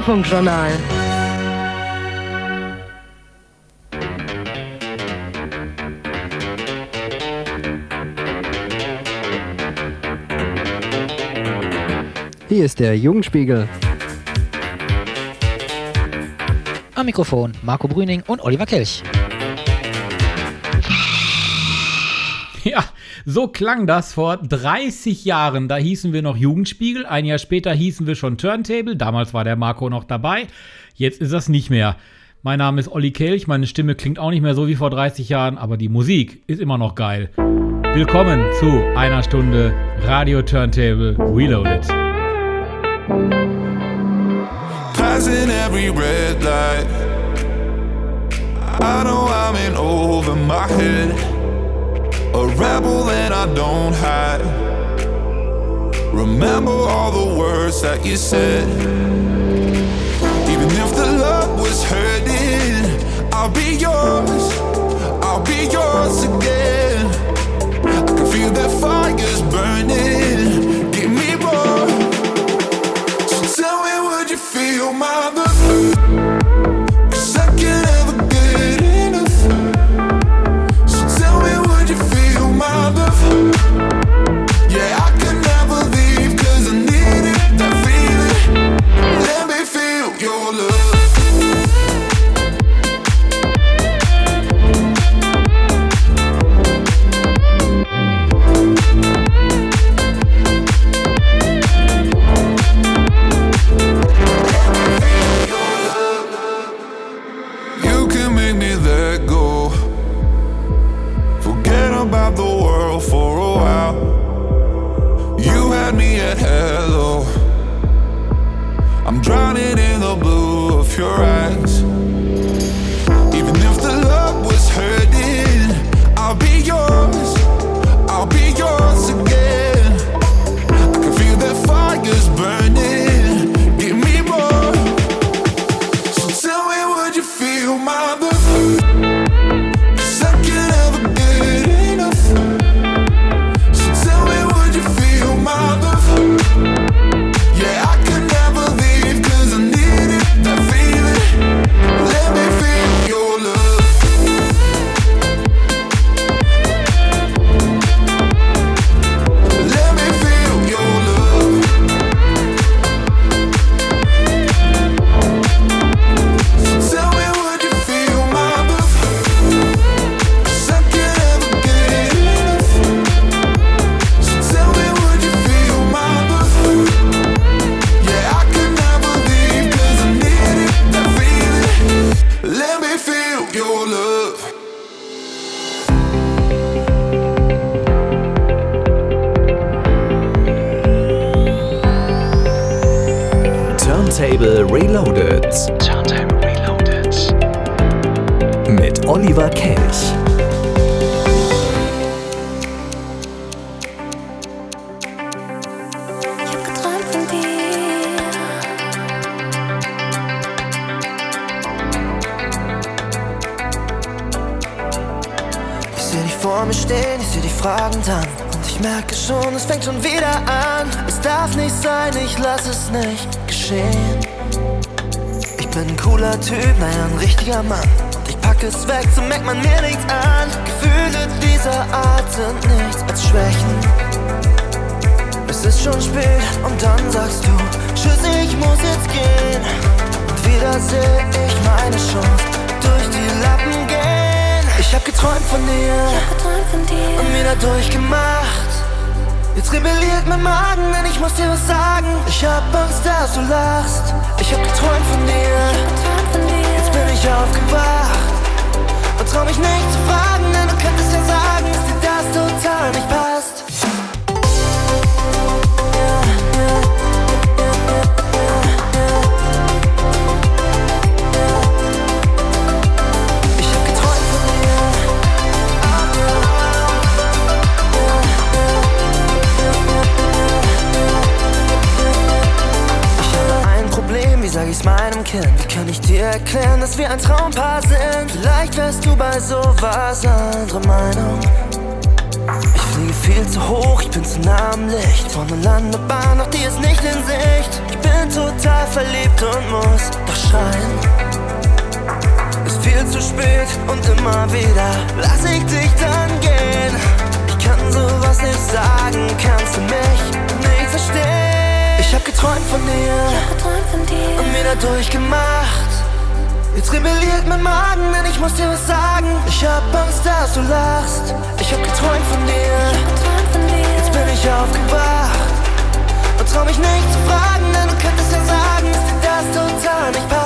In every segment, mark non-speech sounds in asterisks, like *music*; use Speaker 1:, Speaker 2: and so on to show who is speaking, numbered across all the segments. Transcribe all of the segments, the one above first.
Speaker 1: Flüsterfunkjournal.
Speaker 2: Hier ist der Jugendspiegel.
Speaker 3: Am Mikrofon Marco Brüning und Oliver Kelch.
Speaker 4: So klang das vor 30 Jahren. Da hießen wir noch Jugendspiegel. Ein Jahr später hießen wir schon Turntable. Damals war der Marco noch dabei. Jetzt ist das nicht mehr. Mein Name ist Olli Kelch. Meine Stimme klingt auch nicht mehr so wie vor 30 Jahren, aber die Musik ist immer noch geil. Willkommen zu einer Stunde Radio Turntable Reloaded.
Speaker 5: Passing every red light. I know I'm in over my head. A rebel that I don't hide. Remember all the words that you said. Even if the love was hurting, I'll be yours. I'll be yours again. I can feel that fire's burning.
Speaker 6: Fragend an. Und ich merke schon, es fängt schon wieder an. Es darf nicht sein, ich lass es nicht geschehen. Ich bin ein cooler Typ, naja, ein richtiger Mann. Und ich pack es weg, so merkt man mir nichts an. Gefühle dieser Art sind nichts als Schwächen. Es ist schon spät und dann sagst du, Tschüss, ich muss jetzt gehen. Und wieder seh ich meine Chance durch die Lappen. Ich hab geträumt von dir
Speaker 7: Ich hab geträumt von dir.
Speaker 6: und mir dadurch gemacht. Jetzt rebelliert mein Magen, denn ich muss dir was sagen. Ich hab Angst, dass du lachst. Ich hab geträumt von dir.
Speaker 7: geträumt von dir.
Speaker 6: Jetzt bin ich aufgewacht und trau mich nicht zu fragen, denn du könntest ja sagen, dass dir das total nicht passt. Ich's meinem Kind? Wie kann ich dir erklären, dass wir ein Traumpaar sind? Vielleicht wärst du bei sowas anderer Meinung. Ich fliege viel zu hoch, ich bin zu nah am Licht. Von der Landebahn, doch die ist nicht in Sicht. Ich bin total verliebt und muss doch schreien. Ist viel zu spät und immer wieder lass ich dich dann gehen. Ich kann sowas nicht sagen, kannst du. Ich hab geträumt von dir
Speaker 8: Geträumt von dir.
Speaker 6: und mir da durchgemacht. Jetzt rebelliert mein Magen, denn ich muss dir was sagen. Ich hab Angst, dass du lachst. Ich hab geträumt von dir.
Speaker 8: Geträumt von dir.
Speaker 6: Jetzt bin ich aufgewacht und trau mich nicht zu fragen, denn du könntest ja sagen, dass dir das total nicht passt.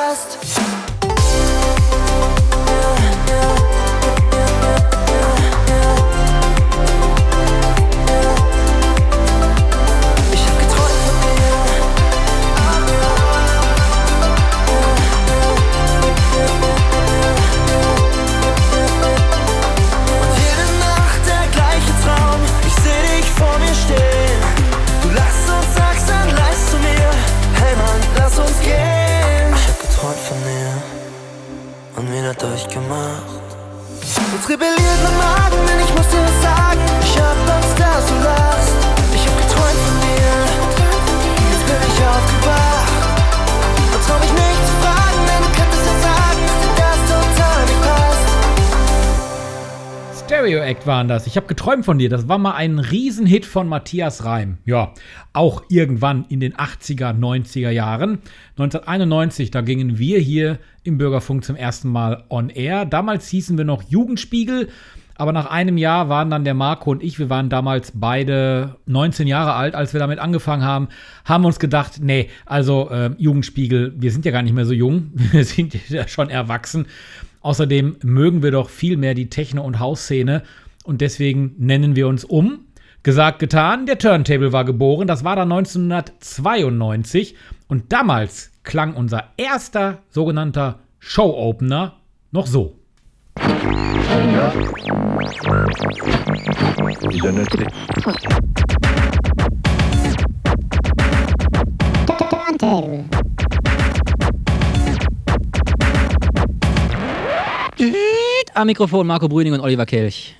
Speaker 6: Jetzt rebelliert mein
Speaker 4: Stereo Act waren das. Ich habe geträumt von dir. Das war mal ein Riesenhit von Matthias Reim. Ja, auch irgendwann in den 80er, 90er Jahren. 1991, da gingen wir hier im Bürgerfunk zum ersten Mal on air. Damals hießen wir noch Jugendspiegel. Aber nach einem Jahr waren dann der Marco und ich, wir waren damals beide 19 Jahre alt, als wir damit angefangen haben, haben uns gedacht, nee, also äh, Jugendspiegel, wir sind ja gar nicht mehr so jung, *laughs* wir sind ja schon erwachsen. Außerdem mögen wir doch viel mehr die Techno- und Hausszene und deswegen nennen wir uns um. Gesagt, getan, der Turntable war geboren, das war dann 1992 und damals klang unser erster sogenannter Show-Opener noch so.
Speaker 9: Am Mikrofon Marco Brüning und Oliver Kelch.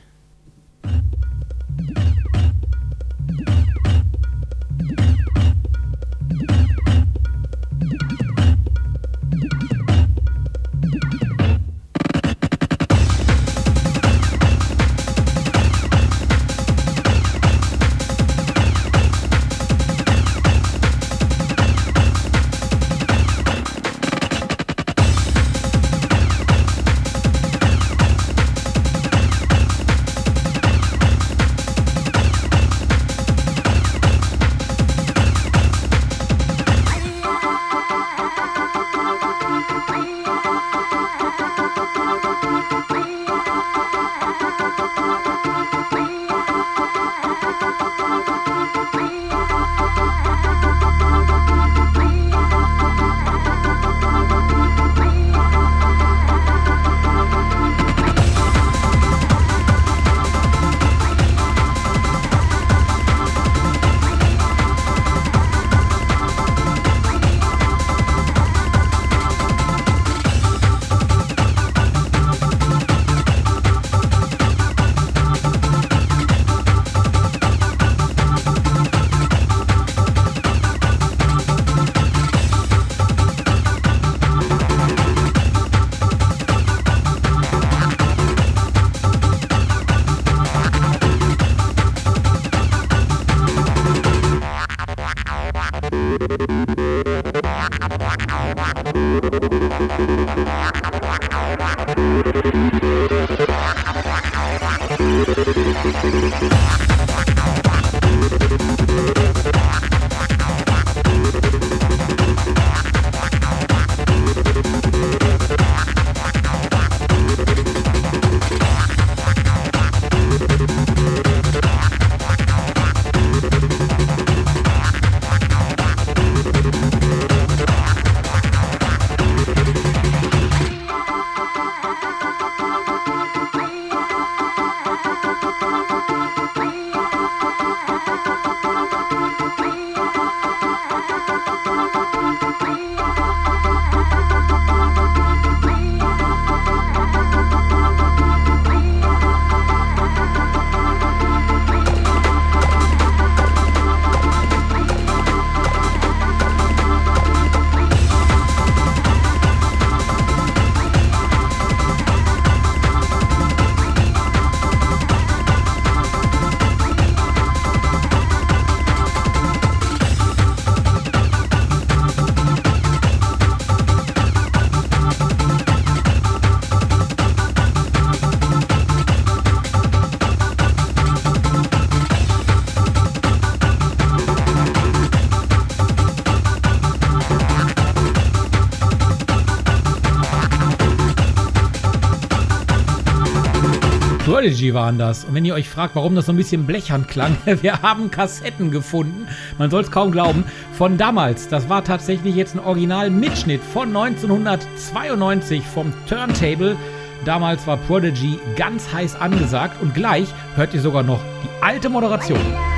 Speaker 4: Prodigy waren das. Und wenn ihr euch fragt, warum das so ein bisschen blechern klang, *laughs* wir haben Kassetten gefunden. Man soll es kaum glauben. Von damals. Das war tatsächlich jetzt ein Original-Mitschnitt von 1992 vom Turntable. Damals war Prodigy ganz heiß angesagt und gleich hört ihr sogar noch die alte Moderation.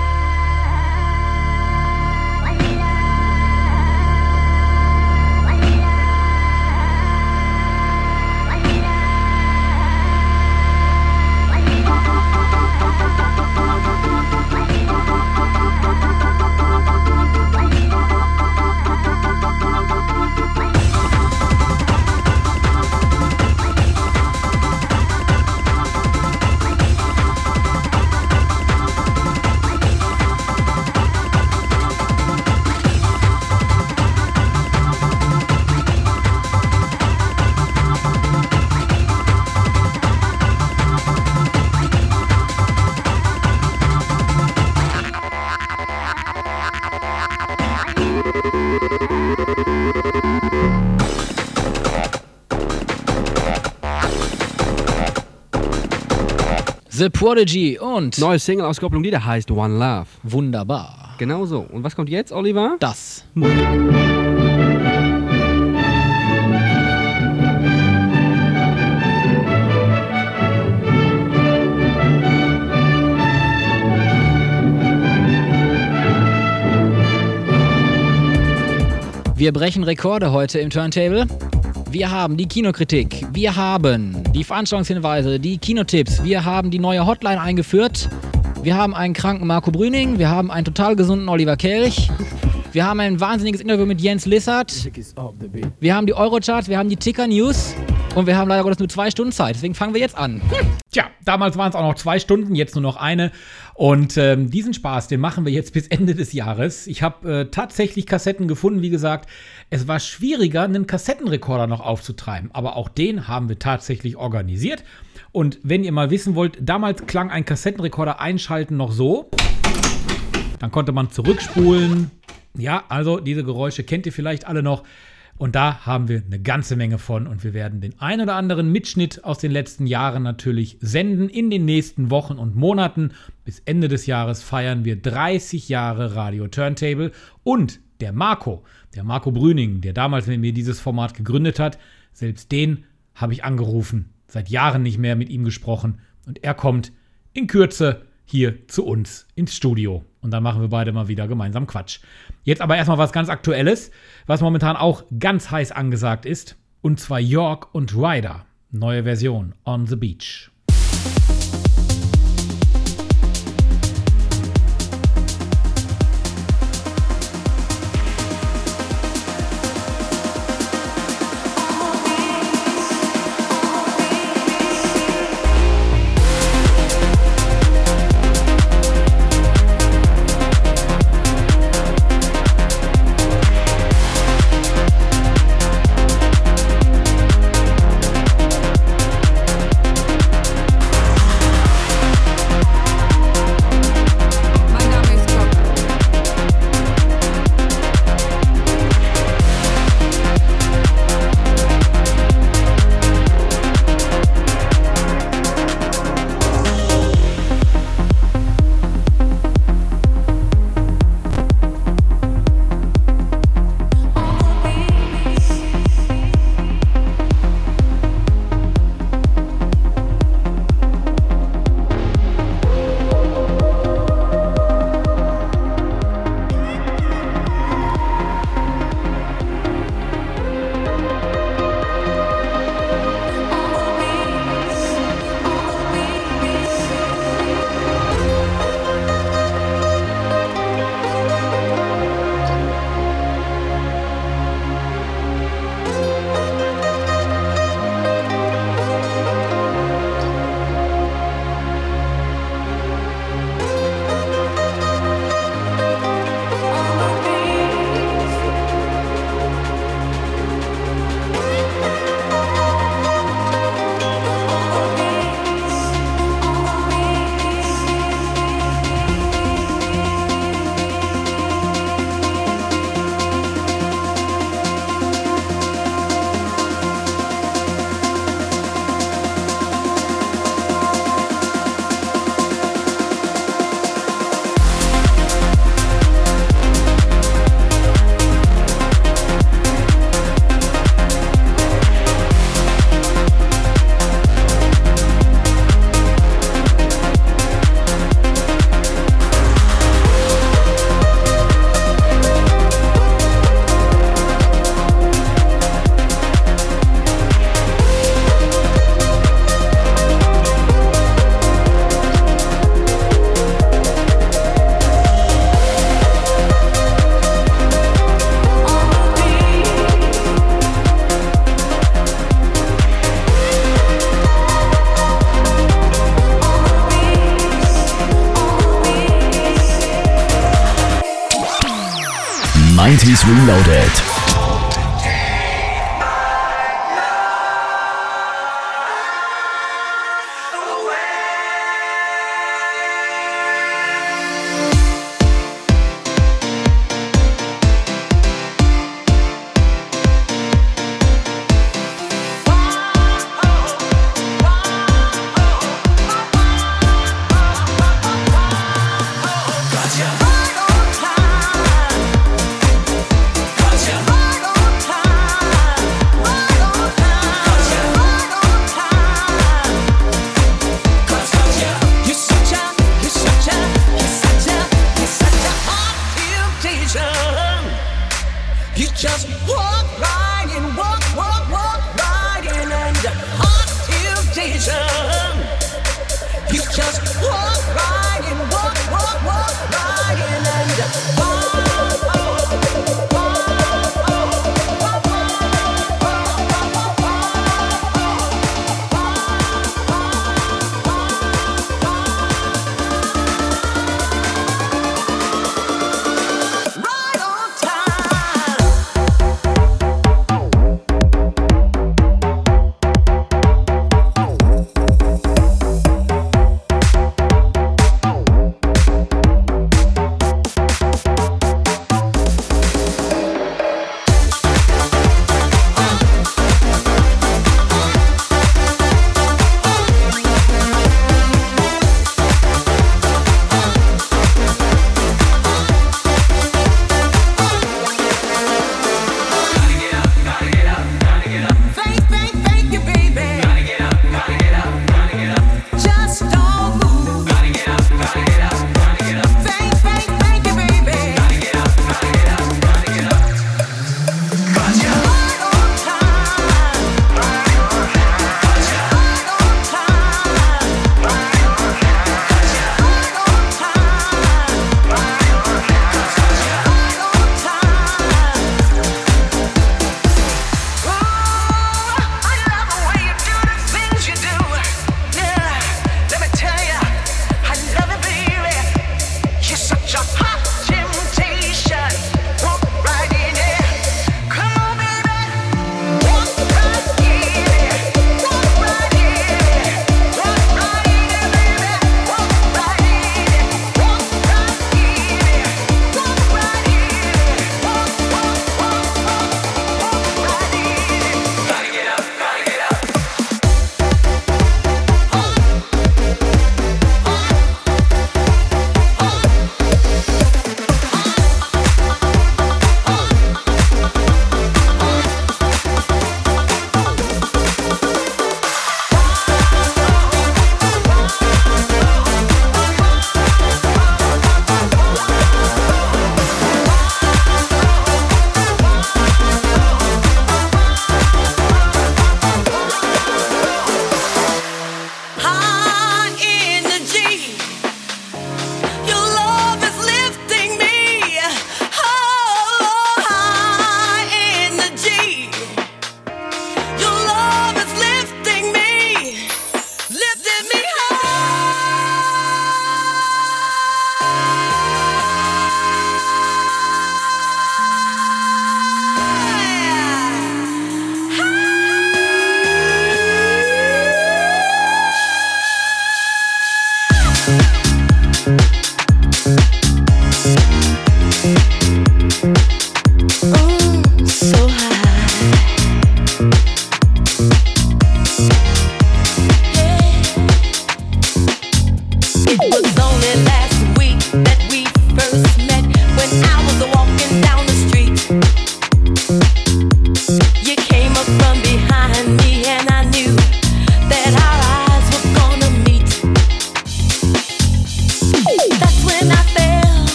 Speaker 3: The Prodigy und
Speaker 10: Neue Single-Auskopplung, die da heißt One Love.
Speaker 3: wunderbar.
Speaker 10: Genau so. Und was kommt jetzt, Oliver?
Speaker 3: Das. Wir brechen Rekorde heute im Turntable. Wir haben die Kinokritik, wir haben die Veranstaltungshinweise, die Kinotipps, wir haben die neue Hotline eingeführt, wir haben einen kranken Marco Brüning, wir haben einen total gesunden Oliver Kelch, wir haben ein wahnsinniges Interview mit Jens Lissert, wir haben die Eurocharts, wir haben die Ticker News und wir haben leider nur zwei Stunden Zeit, deswegen fangen wir jetzt an.
Speaker 4: Tja, damals waren es auch noch zwei Stunden, jetzt nur noch eine. Und ähm, diesen Spaß, den machen wir jetzt bis Ende des Jahres. Ich habe äh, tatsächlich Kassetten gefunden, wie gesagt. Es war schwieriger, einen Kassettenrekorder noch aufzutreiben, aber auch den haben wir tatsächlich organisiert. Und wenn ihr mal wissen wollt, damals klang ein Kassettenrekorder einschalten noch so. Dann konnte man zurückspulen. Ja, also diese Geräusche kennt ihr vielleicht alle noch. Und da haben wir eine ganze Menge von und wir werden den ein oder anderen Mitschnitt aus den letzten Jahren natürlich senden in den nächsten Wochen und Monaten. Bis Ende des Jahres feiern wir 30 Jahre Radio Turntable und der Marco, der Marco Brüning, der damals mit mir dieses Format gegründet hat, selbst den habe ich angerufen, seit Jahren nicht mehr mit ihm gesprochen und er kommt in Kürze hier zu uns ins Studio. Und dann machen wir beide mal wieder gemeinsam Quatsch. Jetzt aber erstmal was ganz Aktuelles, was momentan auch ganz heiß angesagt ist. Und zwar York und Ryder. Neue Version On the Beach.
Speaker 11: Reloaded.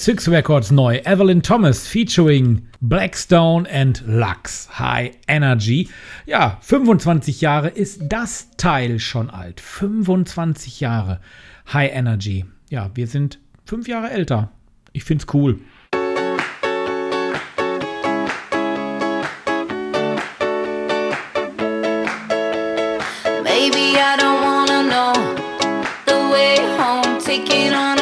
Speaker 4: Zyx Records neu. Evelyn Thomas featuring Blackstone and Lux. High Energy. Ja, 25 Jahre ist das Teil schon alt. 25 Jahre. High Energy. Ja, wir sind fünf Jahre älter. Ich find's cool.
Speaker 12: Maybe I don't wanna know the way home. Taking on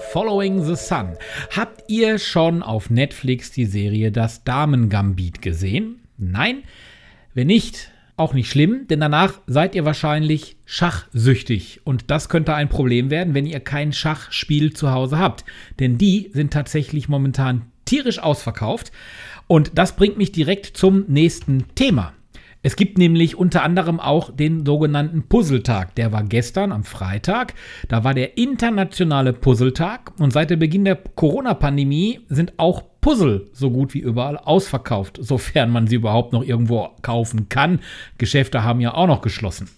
Speaker 12: Following the Sun.
Speaker 4: Habt ihr schon auf Netflix die Serie Das Damen-Gambit gesehen? Nein? Wenn nicht, auch nicht schlimm, denn danach seid ihr wahrscheinlich schachsüchtig. Und das könnte ein Problem werden, wenn ihr kein Schachspiel zu Hause habt. Denn die sind tatsächlich momentan tierisch ausverkauft. Und das bringt mich direkt zum nächsten Thema. Es gibt nämlich unter anderem auch den sogenannten Puzzletag. Der war gestern am Freitag. Da war der internationale Puzzletag. Und seit dem Beginn der Corona-Pandemie sind auch Puzzle so gut wie überall ausverkauft, sofern man sie überhaupt noch irgendwo kaufen kann. Geschäfte haben ja auch noch geschlossen.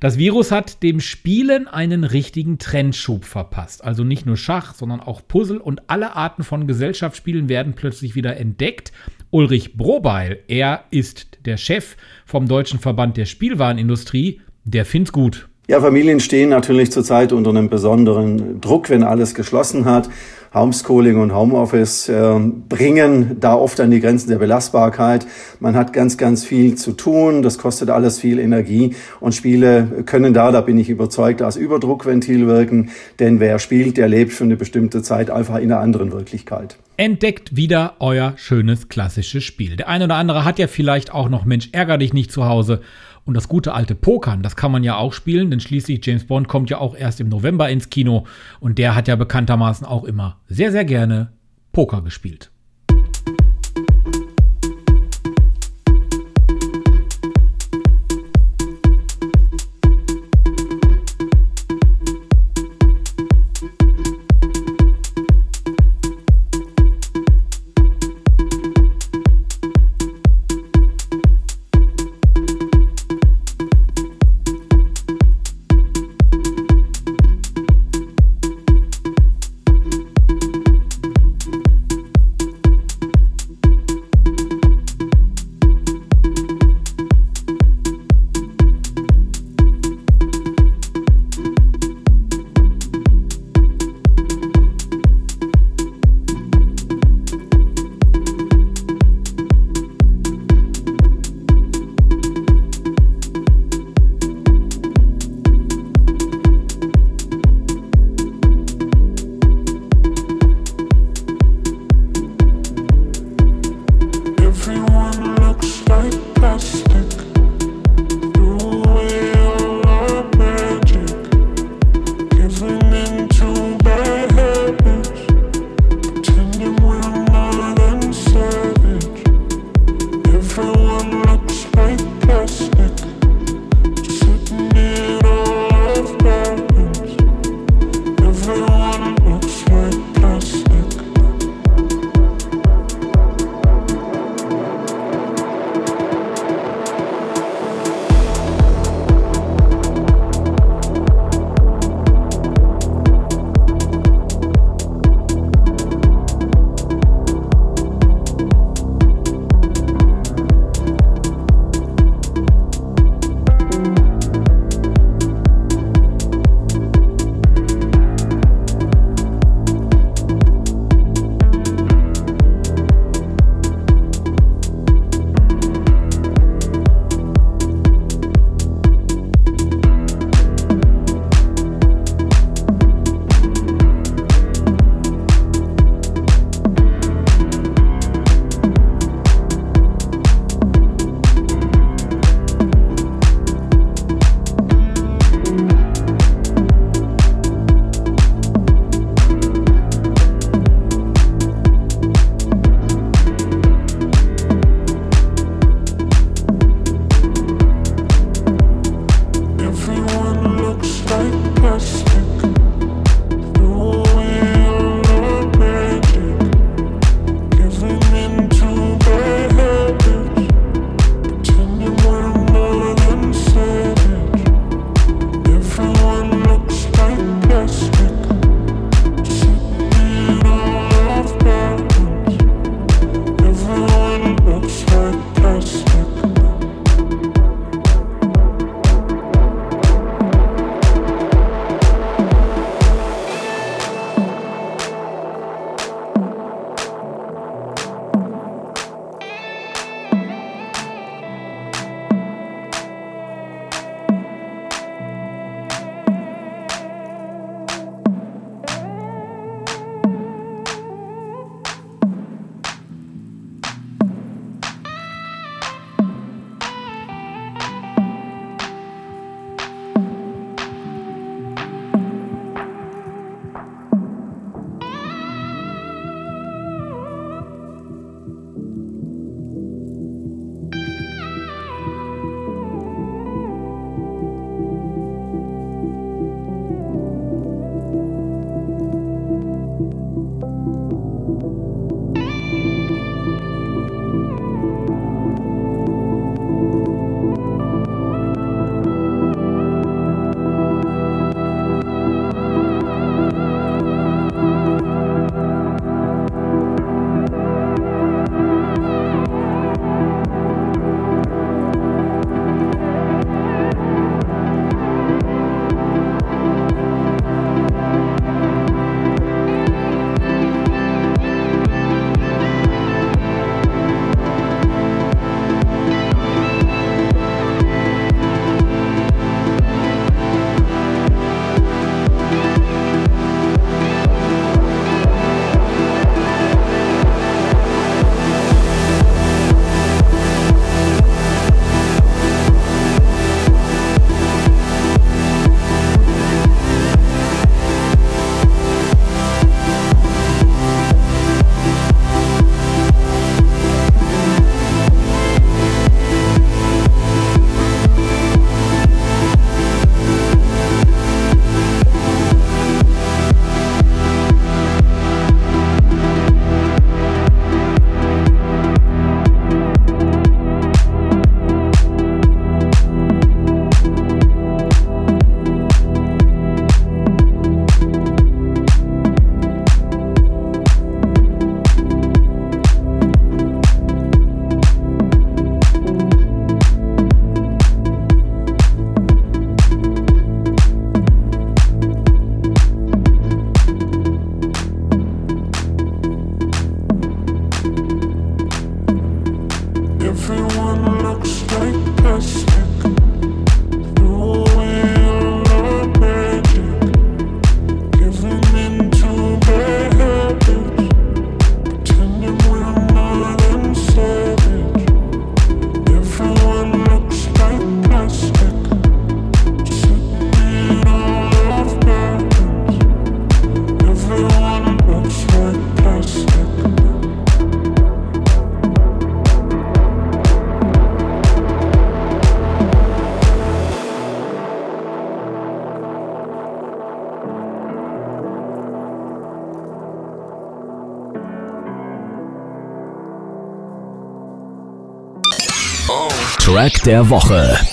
Speaker 4: Das Virus hat dem Spielen einen richtigen Trendschub verpasst. Also nicht nur Schach, sondern auch Puzzle und alle Arten von Gesellschaftsspielen werden plötzlich wieder entdeckt. Ulrich Brobeil, er ist der Chef vom Deutschen Verband der Spielwarenindustrie, der find's gut.
Speaker 13: Ja, Familien stehen natürlich zurzeit unter einem besonderen Druck, wenn alles geschlossen hat. Homeschooling und Homeoffice äh, bringen da oft an die Grenzen der Belastbarkeit. Man hat ganz, ganz viel zu tun. Das kostet alles viel Energie. Und Spiele können da, da bin ich überzeugt, als Überdruckventil wirken. Denn wer spielt, der lebt für eine bestimmte Zeit einfach in einer anderen Wirklichkeit.
Speaker 4: Entdeckt wieder euer schönes klassisches Spiel. Der eine oder andere hat ja vielleicht auch noch Mensch, ärger dich nicht zu Hause. Und das gute alte Pokern, das kann man ja auch spielen, denn schließlich James Bond kommt ja auch erst im November ins Kino und der hat ja bekanntermaßen auch immer sehr, sehr gerne Poker gespielt.
Speaker 14: Track der Woche.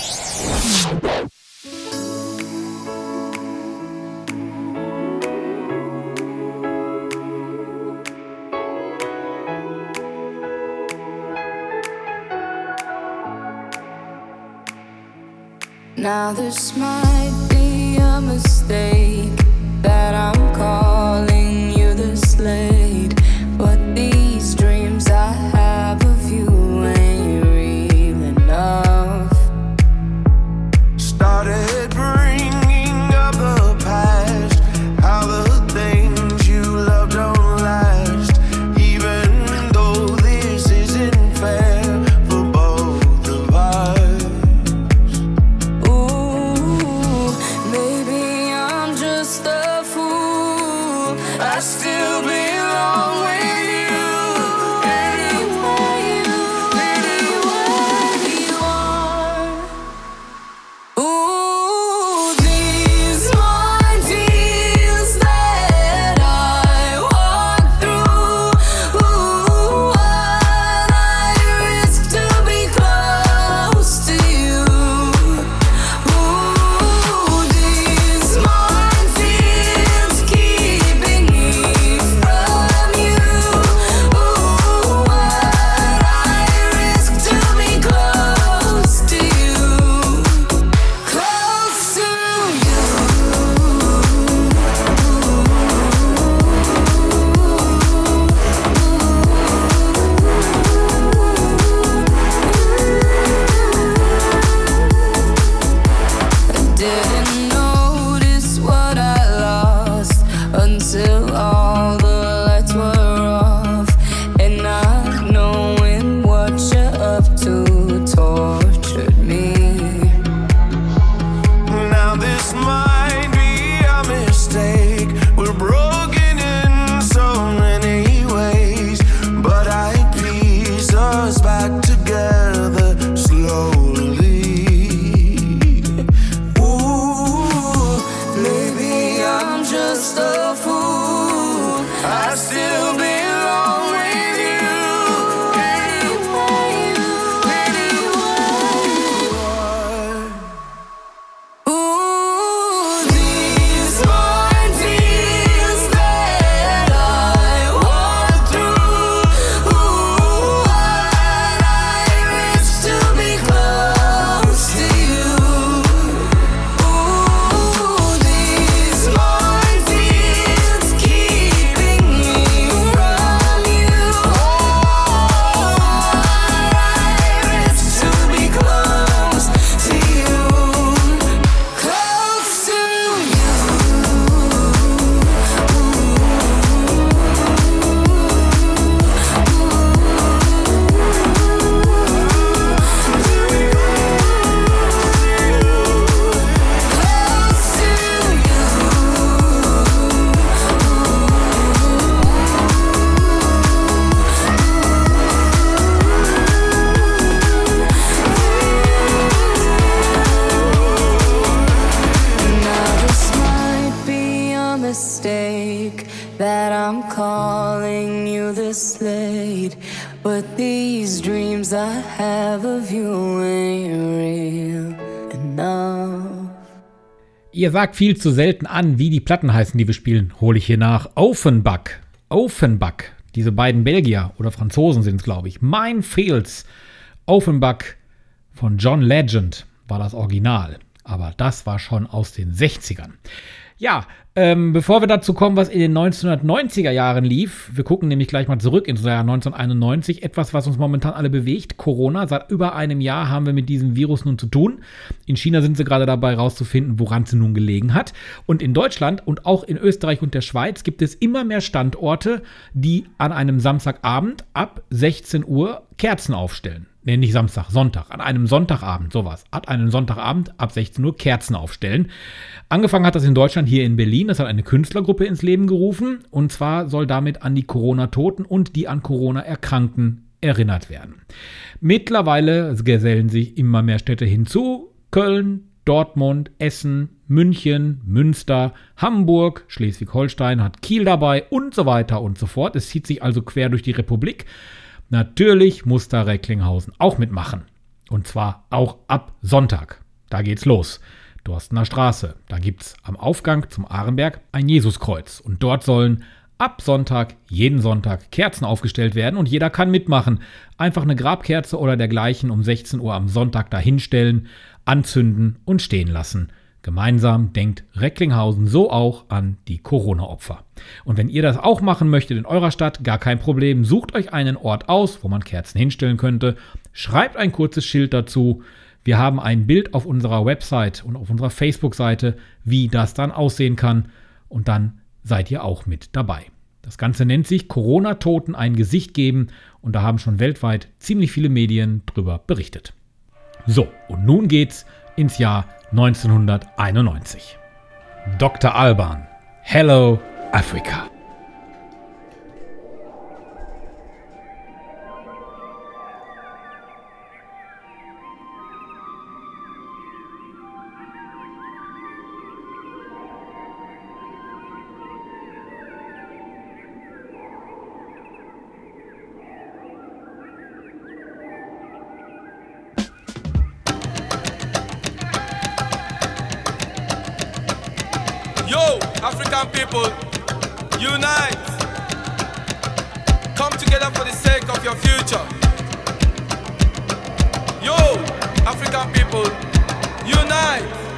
Speaker 4: Ihr sagt viel zu selten an, wie die Platten heißen, die wir spielen. Hole ich hier nach. Offenbach. Offenbach. Diese beiden Belgier oder Franzosen sind es, glaube ich. Minefields. Offenbach von John Legend war das Original. Aber das war schon aus den 60ern. Ja, ähm, bevor wir dazu kommen, was in den 1990er Jahren lief, wir gucken nämlich gleich mal zurück ins Jahr 1991, etwas, was uns momentan alle bewegt, Corona. Seit über einem Jahr haben wir mit diesem Virus nun zu tun. In China sind sie gerade dabei herauszufinden, woran es nun gelegen hat. Und in Deutschland und auch in Österreich und der Schweiz gibt es immer mehr Standorte, die an einem Samstagabend ab 16 Uhr Kerzen aufstellen. Nee, nicht Samstag, Sonntag. An einem Sonntagabend, sowas. An einem Sonntagabend ab 16 Uhr Kerzen aufstellen. Angefangen hat das in Deutschland hier in Berlin. Das hat eine Künstlergruppe ins Leben gerufen. Und zwar soll damit an die Corona-Toten und die an Corona Erkrankten erinnert werden. Mittlerweile gesellen sich immer mehr Städte hinzu. Köln, Dortmund, Essen, München, Münster, Hamburg, Schleswig-Holstein hat Kiel dabei und so weiter und so fort. Es zieht sich also quer durch die Republik. Natürlich muss da Recklinghausen auch mitmachen. Und zwar auch ab Sonntag. Da geht's los. Dorstener Straße. Da gibt's am Aufgang zum Ahrenberg ein Jesuskreuz. Und dort sollen ab Sonntag, jeden Sonntag, Kerzen aufgestellt werden und jeder kann mitmachen. Einfach eine Grabkerze oder dergleichen um 16 Uhr am Sonntag dahinstellen, anzünden und stehen lassen. Gemeinsam denkt Recklinghausen so auch an die Corona-Opfer. Und wenn ihr das auch machen möchtet in eurer Stadt, gar kein Problem. Sucht euch einen Ort aus, wo man Kerzen hinstellen könnte. Schreibt ein kurzes Schild dazu. Wir haben ein Bild auf unserer Website und auf unserer Facebook-Seite, wie das dann aussehen kann. Und dann seid ihr auch mit dabei. Das Ganze nennt sich Corona-Toten ein Gesicht geben und da haben schon weltweit ziemlich viele Medien drüber berichtet. So, und nun geht's ins Jahr 1991. Dr. Alban, Hello Africa.
Speaker 15: African people, unite. Come together for the sake of your future. Yo, African people, unite.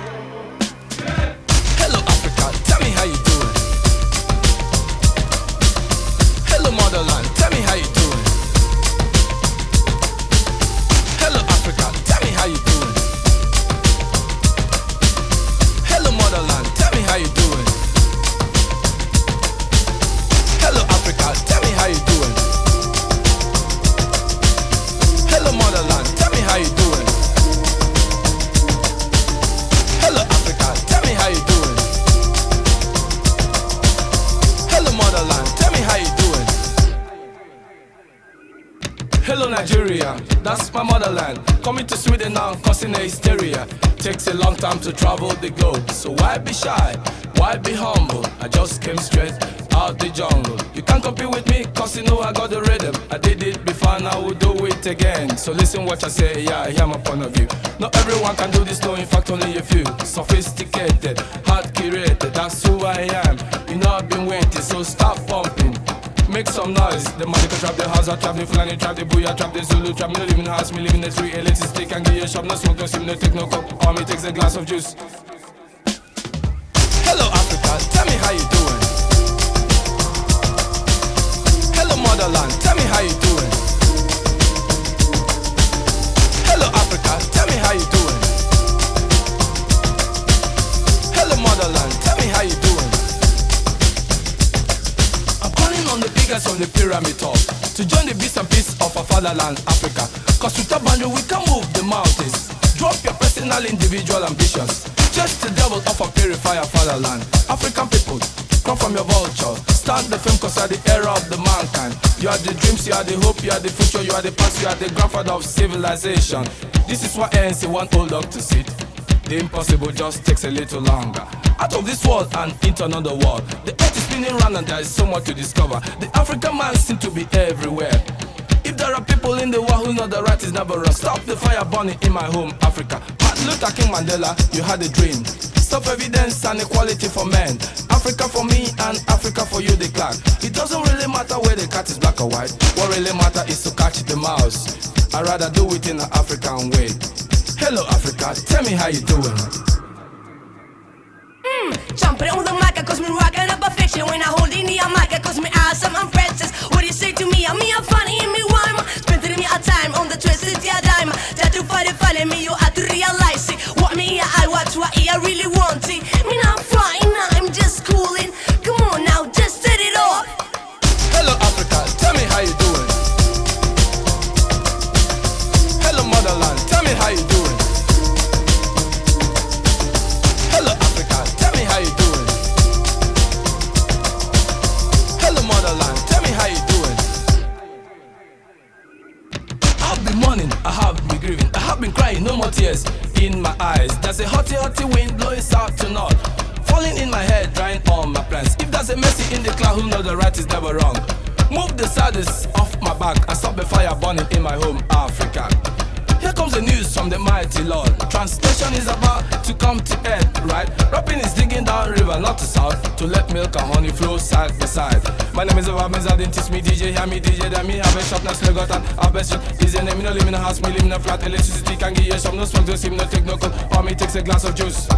Speaker 15: Why be shy? Why be humble? I just came straight out the jungle. You can't compete with me, cause you know I got the rhythm. I did it before, and I will do it again. So listen what I say, yeah, hear my point of view. Not everyone can do this, no, in fact, only a few. Sophisticated, hard curated, that's who I am. You know I've been waiting, so stop pumping. Make some noise. The Monica trap, the Hausa trap, the Fulani trap, the Booyah trap, the Zulu trap. Me no live in the house, me live in the street. Elitist stick and a shop. No smoke, no sim, no take no cup. All me takes a glass of juice. How. Hello motherland, tell me how you doing. Hello Africa, tell me how you doing. Hello motherland, tell me how you doing. I'm calling on the biggest the pyramid top to join the beast and peace of our fatherland, boundary we can move the mountains. Drop your personal, individual ambitions. Just the devil of our purifier fatherland. African people, come from your vulture. Start the film cause you are the era of the mankind. You are the dreams, you are the hope, you are the future, you are the past, you are the grandfather of civilization. This is what ANC want old dog to sit. The impossible just takes a little longer. Out of this world and into another world. The earth is spinning round and there is so much to discover. The African man seems to be everywhere. If there are people in the world who know the right is never wrong, stop the fire burning in my home, Africa. Martin Luther King Mandela, you had a dream. Stop evidence and equality for men. Africa for me and Africa for you, the clan. It doesn't really matter where the cat is black or white. What really matters is to catch the mouse. I'd rather do it in an African way. Hello, Africa, tell me how you doing.
Speaker 7: Hmm, jumping on the mic, cause me rocking up a fiction when I hold in the mic, cause me awesome, I'm. What do you say to me? I'm me, I'm on the twisted dime. Try to find it, find me, you have to realize it. What me, I watch, what I really want it. Me not abends
Speaker 15: an den Tisch me DJ, ja me DJ, der mir habe ich hab nach Slögotan, aber schon diese nehmen nur Limin, Hass, mir no Flat, Electricity, kann gehen, ich no nur Swag, das no Techno, komm, me takes a glass of juice.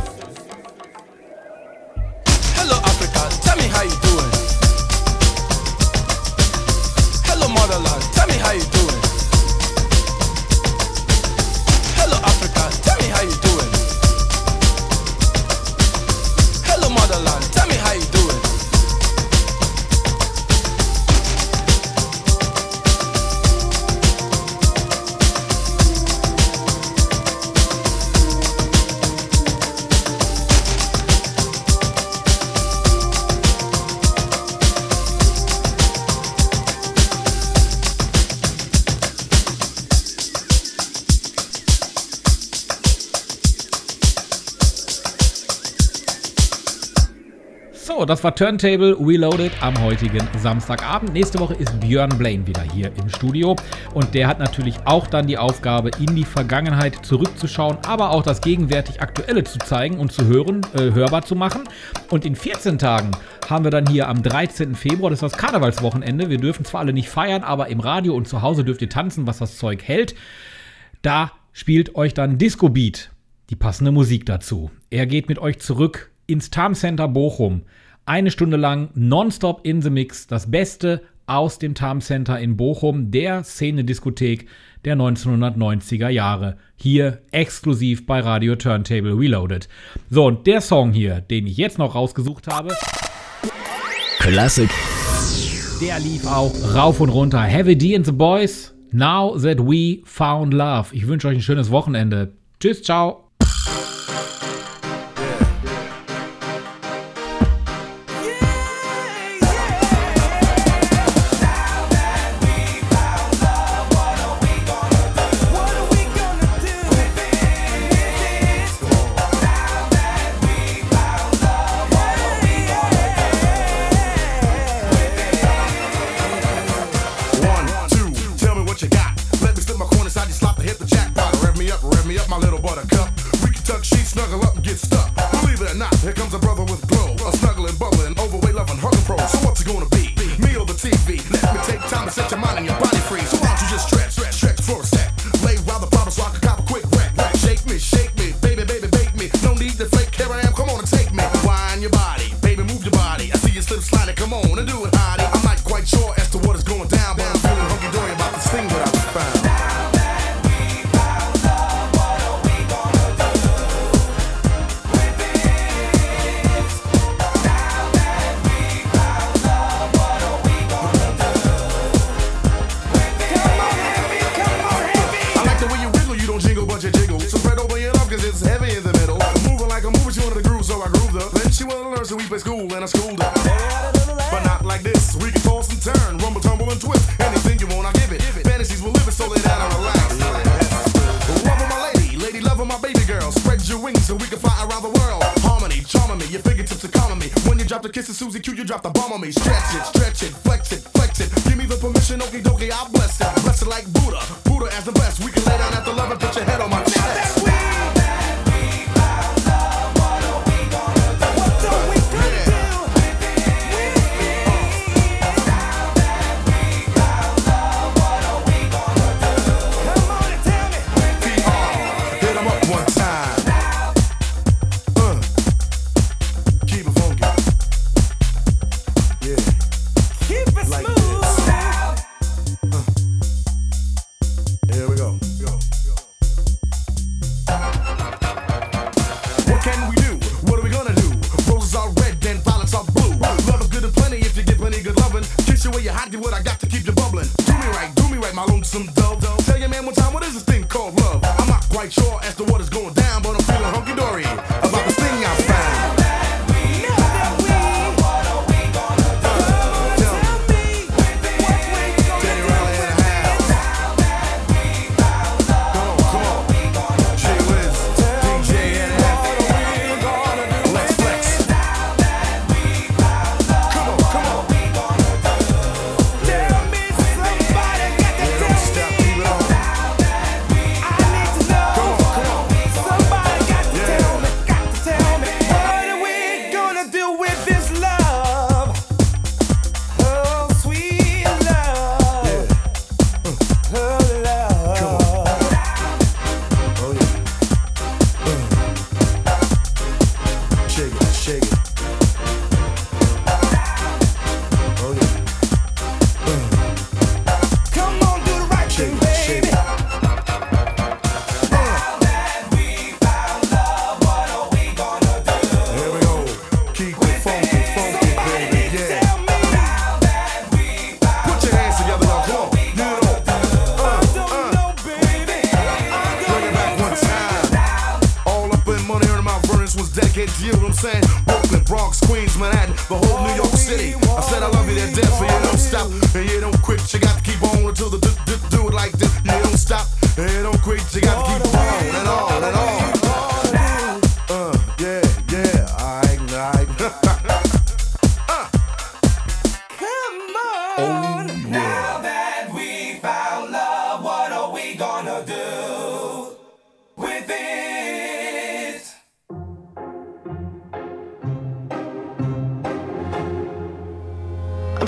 Speaker 16: So, das war Turntable Reloaded am heutigen Samstagabend. Nächste Woche ist Björn Blaine wieder hier im Studio und der hat natürlich auch dann die Aufgabe, in die Vergangenheit zurückzuschauen, aber auch das gegenwärtig Aktuelle zu zeigen und zu hören, äh, hörbar zu machen. Und in 14 Tagen haben wir dann hier am 13. Februar, das ist das Karnevalswochenende. Wir dürfen zwar alle nicht feiern, aber im Radio und zu Hause dürft ihr tanzen, was das Zeug hält. Da spielt euch dann Disco Beat die passende Musik dazu. Er geht mit euch zurück ins Time Center Bochum. Eine Stunde lang nonstop in the mix. Das Beste aus dem Time Center in Bochum, der Szene-Diskothek der 1990er Jahre. Hier exklusiv bei Radio Turntable Reloaded. So, und der Song hier, den ich jetzt noch rausgesucht habe.
Speaker 11: Klassik.
Speaker 16: Der lief auch rauf und runter. Heavy D and the Boys. Now that we found love. Ich wünsche euch ein schönes Wochenende. Tschüss, ciao.
Speaker 17: quite sure as to what is